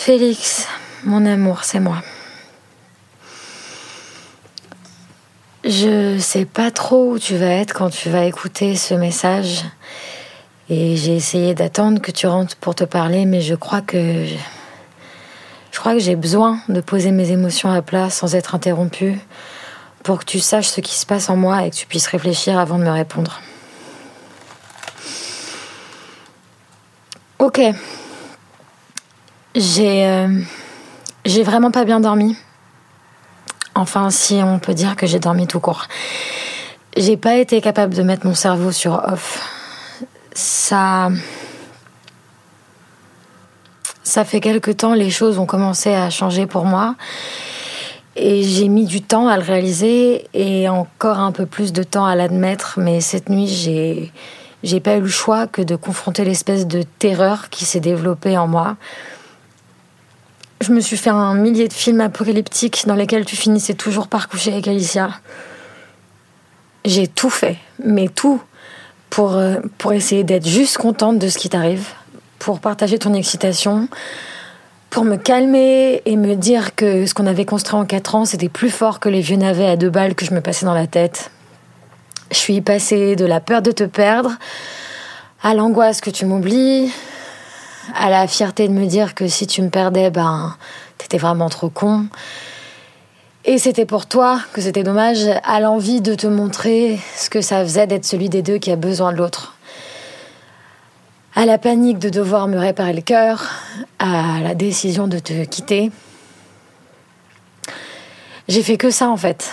Félix, mon amour, c'est moi. Je sais pas trop où tu vas être quand tu vas écouter ce message. Et j'ai essayé d'attendre que tu rentres pour te parler, mais je crois que. Je crois que j'ai besoin de poser mes émotions à plat sans être interrompue pour que tu saches ce qui se passe en moi et que tu puisses réfléchir avant de me répondre. Ok. J'ai. euh, j'ai vraiment pas bien dormi. Enfin, si on peut dire que j'ai dormi tout court. J'ai pas été capable de mettre mon cerveau sur off. Ça. Ça fait quelque temps, les choses ont commencé à changer pour moi. Et j'ai mis du temps à le réaliser et encore un peu plus de temps à l'admettre. Mais cette nuit, j'ai, j'ai pas eu le choix que de confronter l'espèce de terreur qui s'est développée en moi. Je me suis fait un millier de films apocalyptiques dans lesquels tu finissais toujours par coucher avec Alicia. J'ai tout fait, mais tout, pour, euh, pour essayer d'être juste contente de ce qui t'arrive, pour partager ton excitation, pour me calmer et me dire que ce qu'on avait construit en quatre ans, c'était plus fort que les vieux navets à deux balles que je me passais dans la tête. Je suis passée de la peur de te perdre à l'angoisse que tu m'oublies, à la fierté de me dire que si tu me perdais, ben, t'étais vraiment trop con. Et c'était pour toi que c'était dommage, à l'envie de te montrer ce que ça faisait d'être celui des deux qui a besoin de l'autre. À la panique de devoir me réparer le cœur, à la décision de te quitter. J'ai fait que ça en fait.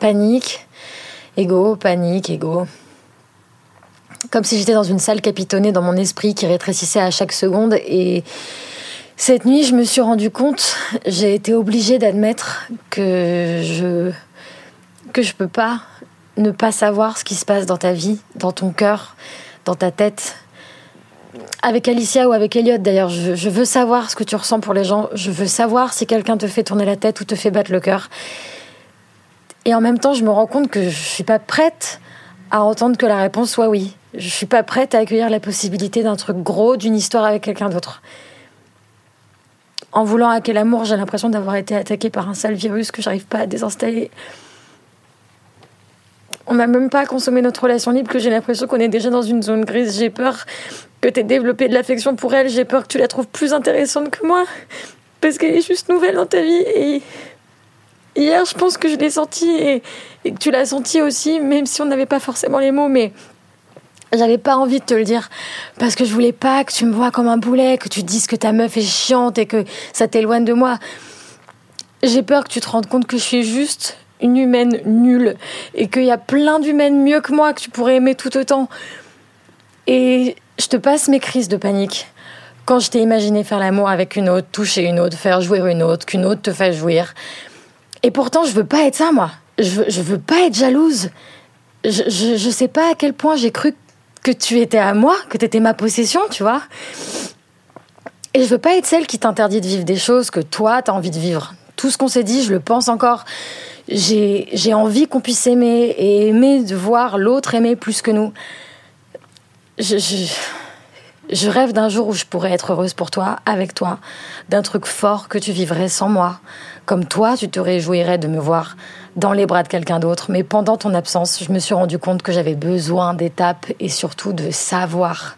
Panique, ego, panique, ego. Comme si j'étais dans une salle capitonnée dans mon esprit qui rétrécissait à chaque seconde et cette nuit, je me suis rendu compte, j'ai été obligée d'admettre que je que je peux pas ne pas savoir ce qui se passe dans ta vie, dans ton cœur, dans ta tête. Avec Alicia ou avec Elliot d'ailleurs, je, je veux savoir ce que tu ressens pour les gens, je veux savoir si quelqu'un te fait tourner la tête ou te fait battre le cœur. Et en même temps, je me rends compte que je suis pas prête à entendre que la réponse soit oui. Je suis pas prête à accueillir la possibilité d'un truc gros, d'une histoire avec quelqu'un d'autre. En voulant hacker l'amour, j'ai l'impression d'avoir été attaquée par un sale virus que j'arrive pas à désinstaller. On n'a même pas consommé notre relation libre que j'ai l'impression qu'on est déjà dans une zone grise. J'ai peur que tu aies développé de l'affection pour elle. J'ai peur que tu la trouves plus intéressante que moi. Parce qu'elle est juste nouvelle dans ta vie. Et hier, je pense que je l'ai senti et, et que tu l'as senti aussi, même si on n'avait pas forcément les mots. Mais j'avais pas envie de te le dire parce que je voulais pas que tu me vois comme un boulet, que tu dises que ta meuf est chiante et que ça t'éloigne de moi. J'ai peur que tu te rendes compte que je suis juste une humaine nulle et qu'il y a plein d'humaines mieux que moi que tu pourrais aimer tout autant. Et je te passe mes crises de panique. Quand je t'ai imaginé faire l'amour avec une autre, toucher une autre, faire jouir une autre, qu'une autre te fasse jouir. Et pourtant, je veux pas être ça, moi. Je veux, je veux pas être jalouse. Je, je, je sais pas à quel point j'ai cru que tu étais à moi, que tu étais ma possession, tu vois. Et je veux pas être celle qui t'interdit de vivre des choses que toi, t'as envie de vivre. Tout ce qu'on s'est dit, je le pense encore. J'ai envie qu'on puisse aimer et aimer de voir l'autre aimer plus que nous. Je, je rêve d'un jour où je pourrais être heureuse pour toi, avec toi, d'un truc fort que tu vivrais sans moi. Comme toi, tu te réjouirais de me voir dans les bras de quelqu'un d'autre. Mais pendant ton absence, je me suis rendu compte que j'avais besoin d'étapes et surtout de savoir.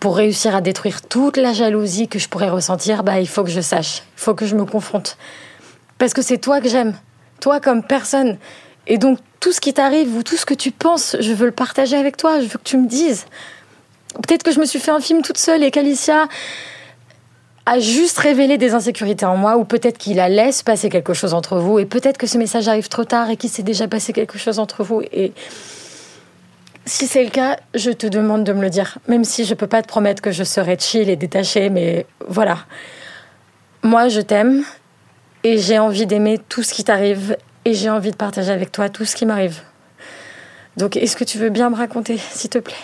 Pour réussir à détruire toute la jalousie que je pourrais ressentir, bah, il faut que je sache. Il faut que je me confronte. Parce que c'est toi que j'aime. Toi comme personne. Et donc, tout ce qui t'arrive ou tout ce que tu penses, je veux le partager avec toi. Je veux que tu me dises. Peut-être que je me suis fait un film toute seule et qu'Alicia a juste révélé des insécurités en moi, ou peut-être qu'il a laisse passer quelque chose entre vous, et peut-être que ce message arrive trop tard et qu'il s'est déjà passé quelque chose entre vous. Et Si c'est le cas, je te demande de me le dire. Même si je peux pas te promettre que je serai chill et détachée, mais voilà. Moi, je t'aime et j'ai envie d'aimer tout ce qui t'arrive et j'ai envie de partager avec toi tout ce qui m'arrive. Donc, est-ce que tu veux bien me raconter, s'il te plaît?